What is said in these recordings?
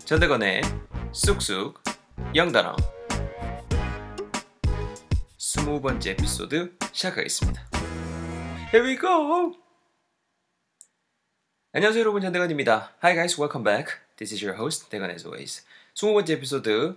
전대건의 쑥쑥 영단어 스무 번째 에피소드 시작하겠습니다. Here we go! 안녕하세요 여러분 전대건입니다. Hi guys, welcome back. This is your host 대건 as always. 스무 번째 에피소드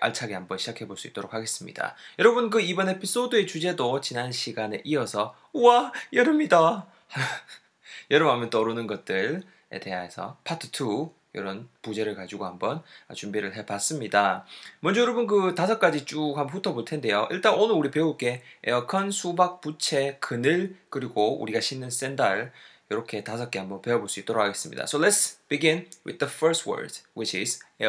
알차게 한번 시작해 볼 수 있도록 하겠습니다. 여러분 그 이번 에피소드의 주제도 지난 시간에 이어서 우와 여름이다 여름 하면 떠오르는 것들에 대해서 파트 2 이런 부제를 가지고 한번 준비를 해봤습니다. 먼저 여러분 그 다섯 가지 쭉 한번 훑어볼 텐데요. 일단 오늘 우리 배울 게 에어컨, 수박, 부채, 그늘 그리고 우리가 신는 샌들 이렇게 다섯 개 한번 배워볼 수 있도록 하겠습니다. So let's begin with the first word, which is 에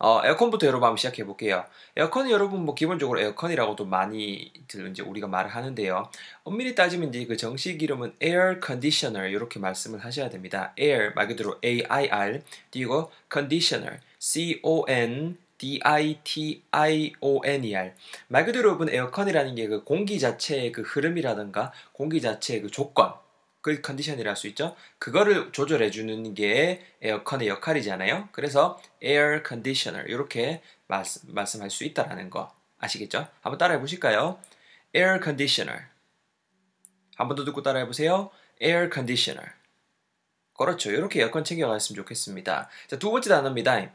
어, 에어컨부터 여러분 한번 시작해 볼게요. 에어컨은 여러분 뭐 기본적으로 에어컨이라고도 많이들 이제 우리가 말을 하는데요. 엄밀히 따지면 이제 그 정식 이름은 air conditioner 이렇게 말씀을 하셔야 됩니다. air 말 그대로 A I R 그리고 conditioner C O N D-I-T-I-O-N-E-R. 말 그대로 여러분 에어컨이라는 게 그 공기 자체의 그 흐름이라든가 공기 자체의 그 조건, 그 컨디션이라 할 수 있죠. 그거를 조절해 주는 게 에어컨의 역할이잖아요. 그래서 air conditioner 이렇게 말씀, 말씀할 수 있다라는 거 아시겠죠? 한번 따라해 보실까요? air conditioner. 한번 더 듣고 따라해 보세요. air conditioner. 그렇죠. 이렇게 에어컨 챙겨갔으면 좋겠습니다. 자, 두 번째 단어입니다.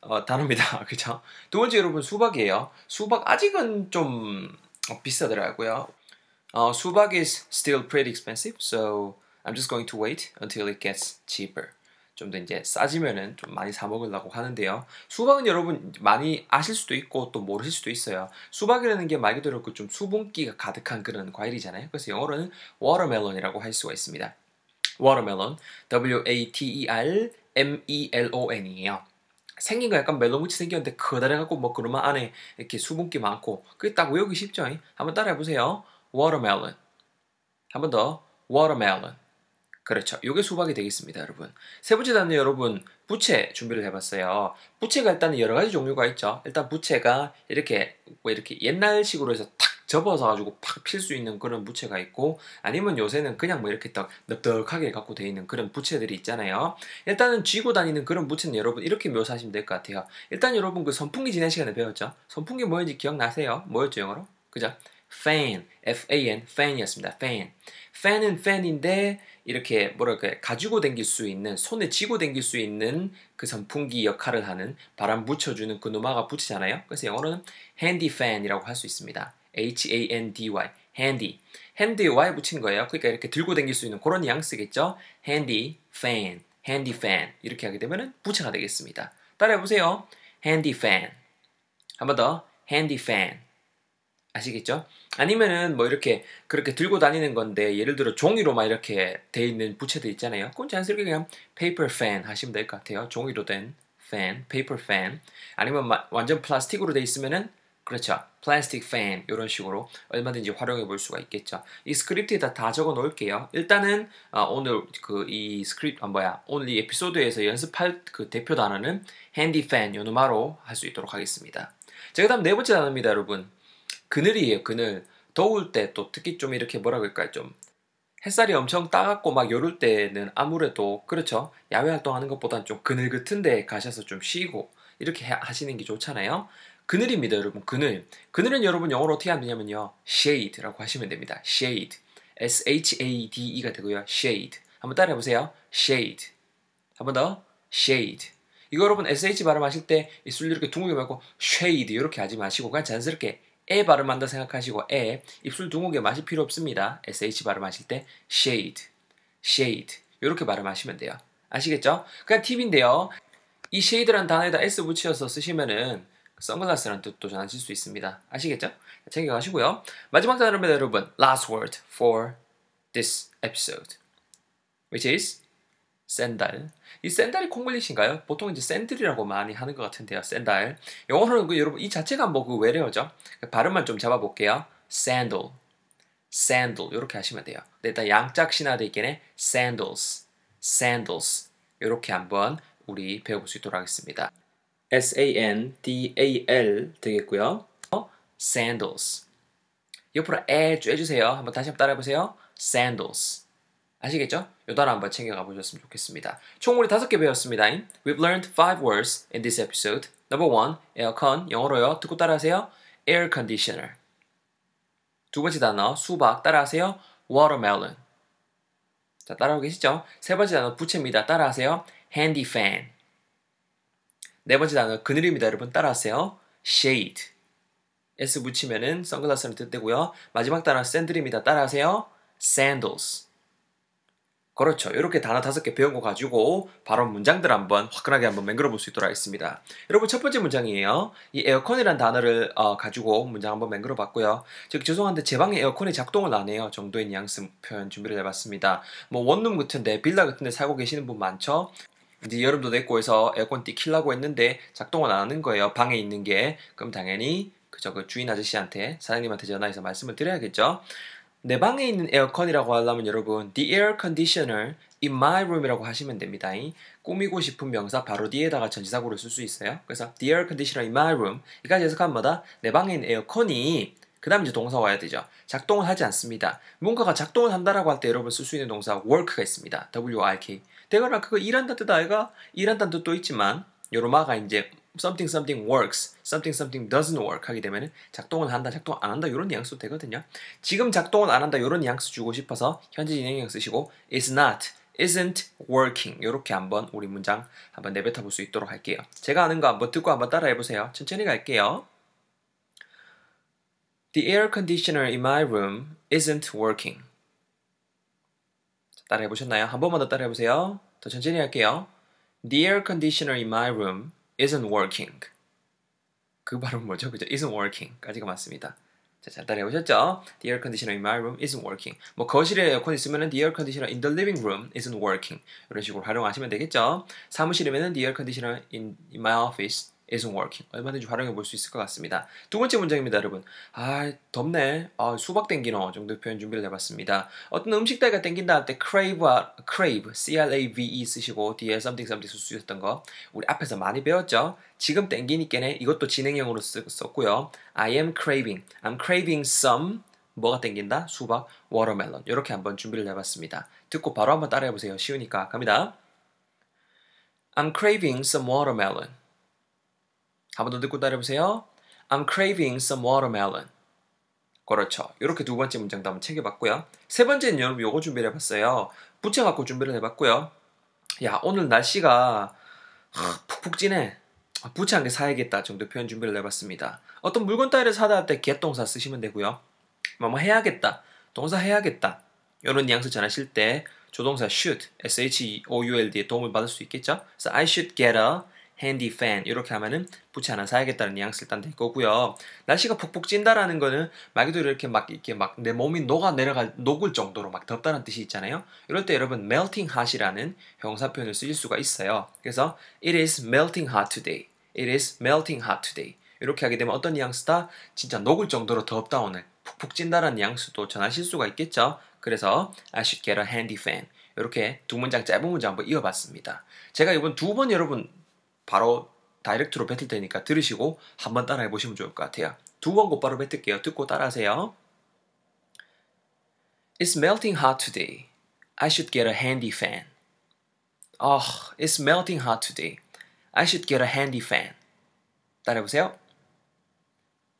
어, 단어입니다. 그죠? 두 번째 여러분 수박이에요. 수박 아직은 좀 비싸더라고요. Uh, 수박 is still pretty expensive, so I'm just going to wait until it gets cheaper. 좀 더 이제 싸지면은 좀 많이 사 먹으려고 하는데요. 수박은 여러분 많이 아실 수도 있고 또 모르실 수도 있어요. 수박이라는 게 말 그대로 그 좀 수분기가 가득한 그런 과일이잖아요. 그래서 영어로는 watermelon이라고 할 수가 있습니다. watermelon, W-A-T-E-R-M-E-L-O-N이에요. 생긴 거 약간 멜론같이 생겼는데 커다래갖고 뭐 그러면 안에 이렇게 수분기 많고 그게 딱 외우기 쉽죠? 한번 따라해 보세요. Watermelon. 한 번 더. watermelon. 그렇죠. 요게 수박이 되겠습니다, 여러분. 세 번째 단어 여러분, 부채 준비를 해봤어요. 부채가 일단 여러 가지 종류가 있죠. 일단 부채가 이렇게 뭐 이렇게 옛날식으로 해서 탁 접어서 가지고 팍 필 수 있는 그런 부채가 있고 아니면 요새는 그냥 뭐 이렇게 딱 넓적하게 갖고 돼 있는 그런 부채들이 있잖아요. 일단은 쥐고 다니는 그런 부채는 여러분 이렇게 묘사하시면 될 것 같아요. 일단 여러분 그 선풍기 지난 시간에 배웠죠. 선풍기 뭐였는지 기억나세요? 뭐였죠 영어로? 그죠? Fan, F-A-N, fan이었습니다. fan. fan은 fan인데 이렇게 뭐랄까 가지고 댕길 수 있는 손에 쥐고 댕길 수 있는 그 선풍기 역할을 하는 바람 붙여주는 그 노마가 붙이잖아요. 그래서 영어로는 handy fan이라고 할 수 있습니다. H-A-N-D-Y, handy. 핸드에 Y 붙인 거예요. 그러니까 이렇게 들고 댕길 수 있는 그런 뉘앙스겠죠. handy fan, handy fan 이렇게 하게 되면은 부채가 되겠습니다. 따라해 보세요. handy fan. 한 번 더, handy fan. 아시겠죠? 아니면은 뭐 이렇게 그렇게 들고 다니는 건데 예를 들어 종이로만 이렇게 돼 있는 부채들 있잖아요. 그건 자연스럽게 그냥 paper fan 하시면 될 것 같아요. 종이로 된 fan, paper fan. 아니면 완전 플라스틱으로 돼 있으면은 그렇죠. 플라스틱 fan 이런 식으로 얼마든지 활용해 볼 수가 있겠죠. 이 스크립트에다 다 적어 놓을게요. 일단은 어, 오늘 그 이 스크립트 아 뭐야 오늘 이 에피소드에서 연습할 그 대표 단어는 handy fan 요놈으로 할 수 있도록 하겠습니다. 자 그다음 네 번째 단어입니다, 여러분. 그늘이에요, 그늘. 더울 때 또 특히 좀 이렇게 뭐라 그럴까요? 좀 햇살이 엄청 따갑고 막 요럴 때는 아무래도 그렇죠. 야외 활동하는 것보다는 좀 그늘 같은 데 가셔서 좀 쉬고 이렇게 하시는 게 좋잖아요. 그늘입니다, 여러분. 그늘. 그늘은 여러분 영어로 어떻게 하면 되냐면요. shade라고 하시면 됩니다. shade. S-H-A-D-E가 되고요. shade. 한번 따라해 보세요. shade. 한번 더. shade. 이거 여러분 SH 발음하실 때 입술 이렇게 둥글게 말고 shade 이렇게 하지 마시고 그냥 자연스럽게 에 발음한다 생각하시고 에 입술 둥글게 마실 필요 없습니다. sh 발음하실 때 shade, shade 이렇게 발음하시면 돼요. 아시겠죠? 그냥 팁인데요. 이 shade라는 단어에다 s 붙여서 쓰시면은 선글라스라는 뜻도 전하실 수 있습니다. 아시겠죠? 챙겨가시고요. 마지막 단어입니다, 여러분. Last word for this episode, which is 샌달. 이 샌달이 콩글리시인가요? 보통 이제 샌들이라고 많이 하는 것 같은데요. 샌달. 영어로는 그 여러분 이 자체가 뭐 그 외래어죠. 발음만 좀 잡아볼게요. sandal, sandal 이렇게 하시면 돼요. 네, 일단 양짝 있겠네. sandals, sandals 이렇게 한번 우리 배워볼 수 있도록 하겠습니다. S-A-N-D-A-L 되겠고요. 어? sandals. 옆으로 에 쬐주세요. 한번 다시 한번 따라해보세요. sandals. 아시겠죠? 요 단어 한번 챙겨가 보셨으면 좋겠습니다. 총 우리 다섯 개 배웠습니다. We've learned five words in this episode. Number one, 에어컨, 영어로요. 듣고 따라하세요. air conditioner. 두 번째 단어, 수박, 따라하세요. watermelon. 자, 따라오고 계시죠? 세 번째 단어, 부채입니다. 따라하세요. handy fan. 네 번째 단어, 그늘입니다. 여러분, 따라하세요. shade. S 붙이면은 선글라스는 뜻되고요. 마지막 단어, 샌들입니다. 따라하세요. sandals. 그렇죠. 이렇게 단어 다섯 개 배운 거 가지고 바로 문장들 한번 화끈하게 한번 맹글어 볼 수 있도록 하겠습니다. 여러분 첫 번째 문장이에요. 이 에어컨이라는 단어를 어, 가지고 문장 한번 맹글어 봤고요. 즉 죄송한데 제 방에 에어컨이 작동을 안 해요. 정도의 뉘앙스 표현 준비를 해봤습니다. 뭐 원룸 같은데 빌라 같은데 살고 계시는 분 많죠. 이제 여름도 됐고 해서 에어컨 띠 키려고 했는데 작동을 안 하는 거예요. 방에 있는 게. 그럼 당연히 그저 그 주인 아저씨한테 사장님한테 전화해서 말씀을 드려야겠죠. 내 방에 있는 에어컨이라고 하려면 여러분 the air conditioner in my room이라고 하시면 됩니다. 꾸미고 싶은 명사 바로 뒤에다가 전치사구를 쓸 수 있어요. 그래서 the air conditioner in my room 이까지 해석하면 뭐다? 내 방에 있는 에어컨이 그 다음 이제 동사 와야 되죠. 작동을 하지 않습니다. 뭔가가 작동을 한다라고 할 때 여러분 쓸 수 있는 동사 work가 있습니다. W-O-R-K. 대거나 그거 일한다 뜻 아이가? 일한다는 뜻도 있지만 요로마가 이제 something something works, something something doesn't work 하게 되면 작동은 한다, 작동 안 한다 이런 뉘앙스 되거든요. 지금 작동은 안 한다 이런 뉘앙스 주고 싶어서 현재 진행 형 쓰시고 is not, isn't working 이렇게 한번 우리 문장 한번 내뱉어 볼 수 있도록 할게요. 제가 하는 거 한번 듣고 한번 따라해 보세요. 천천히 갈게요. The air conditioner in my room isn't working. 따라해 보셨나요? 한 번만 더 따라해 보세요. 더 천천히 할게요. The air conditioner in my room isn't working. 그 발음 뭐죠? 그죠? isn't working까지가 맞습니다. 자, 잘 따라해 보셨죠? The air conditioner in my room isn't working. 뭐 거실에 에어컨 있으면은 the air conditioner in the living room isn't working. 이런 식으로 활용하시면 되겠죠? 사무실이면은 the air conditioner in, in my office isn't working. 얼마든지 활용해 볼 수 있을 것 같습니다. 두 번째 문장입니다, 여러분. 아, 덥네. 아, 수박 땡기노 정도 표현 준비를 해봤습니다. 어떤 음식 따위가 땡긴다 할 때 crave, crave, C-R-A-V-E 쓰시고 뒤에 something something 쓸 수 있었던 거 우리 앞에서 많이 배웠죠? 지금 땡기니께네 이것도 진행형으로 썼고요. I am craving. I'm craving some 뭐가 땡긴다? 수박, watermelon. 이렇게 한번 준비를 해봤습니다. 듣고 바로 한번 따라해보세요. 쉬우니까. 갑니다. I'm craving some watermelon. 한번 더 듣고 따라해보세요. I'm craving some watermelon. 그렇죠. 이렇게 두 번째 문장도 한번 챙겨봤고요. 세 번째는 여러분 요거 준비를 해봤어요. 붙여갖고 준비를 해봤고요. 야 오늘 날씨가 푹푹 찌네. 부채 한 개 사야겠다 정도 표현 준비를 해봤습니다. 어떤 물건 따위를 사다 할때 get동사 쓰시면 되고요. 뭐, 뭐 해야겠다. 동사 해야겠다. 이런 뉘앙스 전하실 때 조동사 should, s-h-o-u-l-d에 도움을 받을 수 있겠죠? 그래서 I should get a handy fan 이렇게 하면은 부채 하나 사야겠다는 뉘앙스 일단 될 거고요. 날씨가 푹푹 찐다라는 거는 말 그대로 이렇게 막 이렇게 막 내 몸이 녹아 내려갈 녹을 정도로 막 덥다는 뜻이 있잖아요. 이럴 때 여러분 melting hot이라는 형사 표현을 쓰일 수가 있어요. 그래서 it is melting hot today. It is melting hot today. 이렇게 하게 되면 어떤 뉘앙스다? 진짜 녹을 정도로 덥다 오늘. 푹푹 찐다라는 뉘앙스도 전하실 수가 있겠죠. 그래서 I should get a handy fan. 이렇게 두 문장 짧은 문장 한번 이어봤습니다. 제가 이번 두 번 여러분 바로 다이렉트로 뱉을 테니까 들으시고 한번 따라해 보시면 좋을 것 같아요. 두 번 곧바로 뱉을게요. 듣고 따라하세요. It's melting hot today. I should get a handy fan. Oh, it's melting hot today. I should get a handy fan. 따라해 보세요.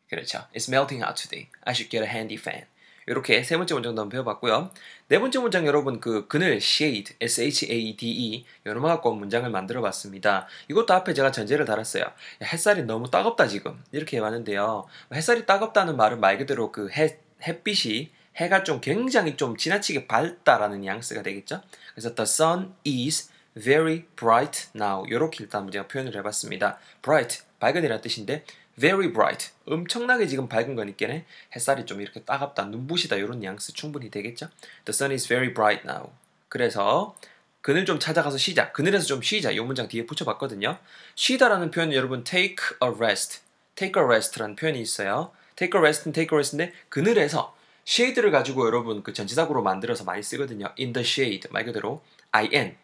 그렇죠. It's melting hot today. I should get a handy fan. 이렇게 세 번째 문장도 한번 배워봤고요. 네 번째 문장 여러분 그 그늘 shade S-H-A-D-E 여러분 갖고 문장을 만들어봤습니다. 이것도 앞에 제가 전제를 달았어요. 햇살이 너무 따갑다 지금 이렇게 해봤는데요. 햇살이 따갑다는 말은 말 그대로 그 해, 햇빛이 해가 좀 굉장히 좀 지나치게 밝다라는 뉘앙스가 되겠죠. 그래서 the sun is very bright now 이렇게 일단 제가 표현을 해봤습니다. bright 밝은이라는 뜻인데 very bright 엄청나게 지금 밝은 거니까 햇살이 좀 이렇게 따갑다 눈부시다 이런 뉘앙스 충분히 되겠죠. The sun is very bright now. 그래서 그늘 좀 찾아가서 쉬자. 그늘에서 좀 쉬자. 이 문장 뒤에 붙여봤거든요. 쉬다라는 표현은 여러분 take a rest, take a rest라는 표현이 있어요. take a rest는 take a rest인데 그늘에서 shade를 가지고 여러분 그 전치사구로 만들어서 많이 쓰거든요. in the shade 말 그대로 in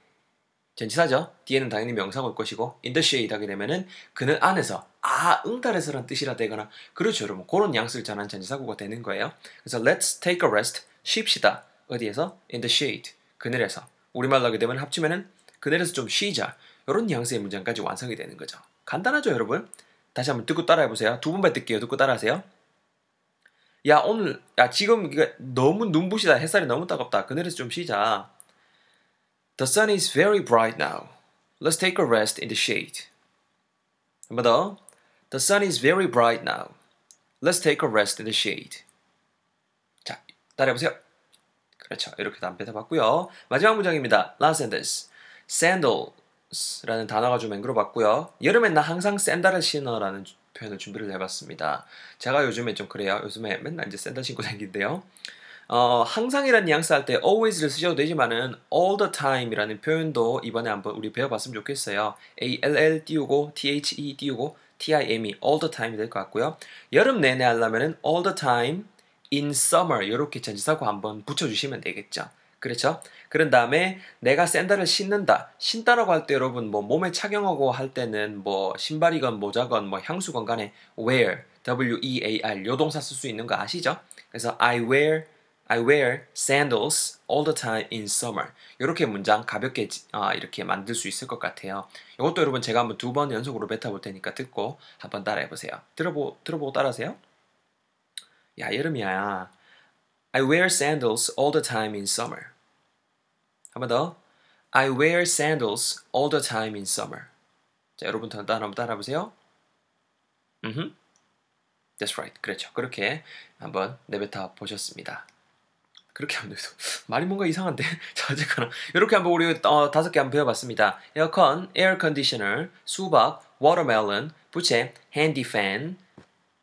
전치사죠. 뒤에는 당연히 명사가 올 것이고 in the shade 하게 되면은 그늘 안에서 아 응달에서란 뜻이라 되거나 그렇죠 여러분 그런 양식을 전한 전치사구가 되는 거예요. 그래서 let's take a rest 쉽시다. 어디에서? in the shade 그늘에서 우리말로 하게 되면 합치면은 그늘에서 좀 쉬자 이런 뉘앙스의 문장까지 완성이 되는 거죠. 간단하죠, 여러분? 다시 한번 듣고 따라해 보세요. 두 번만 듣게요. 듣고 따라하세요. 야 오늘 야 지금 너무 눈부시다. 햇살이 너무 따갑다. 그늘에서 좀 쉬자. The sun is very bright now. Let's take a rest in the shade. 한번 더. The sun is very bright now. Let's take a rest in the shade. 자, 따라해 보세요. 그렇죠. 이렇게 단편해 봤고요. 마지막 문장입니다. Last sentence. Sandals라는 단어가 좀 맹글어봤고요. 여름엔 나 항상 샌들을 신어라는 표현을 준비를 해봤습니다. 제가 요즘에 좀 그래요. 요즘에 맨날 이제 샌들 신고 다니는데요. 어, 항상이라는 뉘앙스 할 때 always를 쓰셔도 되지만은 all the time이라는 표현도 이번에 한번 우리 배워봤으면 좋겠어요. A L L 띄우고 T H E 띄우고 T I M이 all the time이 될 것 같고요. 여름 내내 하려면은 all the time in summer 이렇게 전치사고 한번 붙여주시면 되겠죠. 그렇죠? 그런 다음에 내가 샌들을 신는다. 신다라고 할 때 여러분 뭐 몸에 착용하고 할 때는 뭐 신발이건 모자건 뭐 향수건 간에 wear, W-E-A-R 요 동사 쓸 수 있는 거 아시죠? 그래서 I wear I wear sandals all the time in summer. 이렇게 문장 가볍게 어, 이렇게 만들 수 있을 것 같아요. 이것도 여러분 제가 한번 두 번 연속으로 뱉어볼 테니까 듣고 한번 따라해 보세요. 들어보 들어보고 따라하세요. 야 여름이야. I wear sandals all the time in summer. 한번 더. I wear sandals all the time in summer. 자, 여러분 따라 한번 따라 보세요. 음. That's right. 그렇죠. 그렇게 한번 내뱉어 보셨습니다. 그렇게 하면 돼서. 말이 뭔가 이상한데? 자 어쨌거나. 이렇게 한번 우리 어, 다섯 개 한번 배워봤습니다. 에어컨, air conditioner, 수박, watermelon, 부채, handy fan,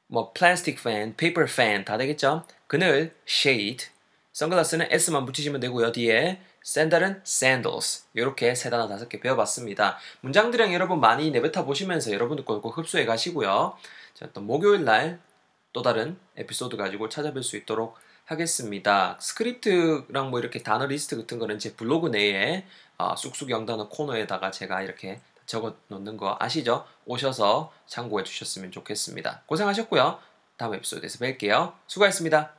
뭐 plastic fan, paper fan 다 되겠죠? 그늘, shade. 선글라스는 S만 붙이시면 되고요 뒤에. 샌들은 sandals. 이렇게 세 단어 다섯 개 배워봤습니다. 문장들이랑 여러분 많이 내뱉어 보시면서 여러분들 꼭 흡수해 가시고요. 자, 또 목요일 날 또 다른 에피소드 가지고 찾아뵐 수 있도록 하겠습니다. 스크립트랑 뭐 이렇게 단어 리스트 같은 거는 제 블로그 내에 어, 쑥쑥 영단어 코너에다가 제가 이렇게 적어 놓는 거 아시죠? 오셔서 참고해 주셨으면 좋겠습니다. 고생하셨고요. 다음 에피소드에서 뵐게요. 수고하셨습니다.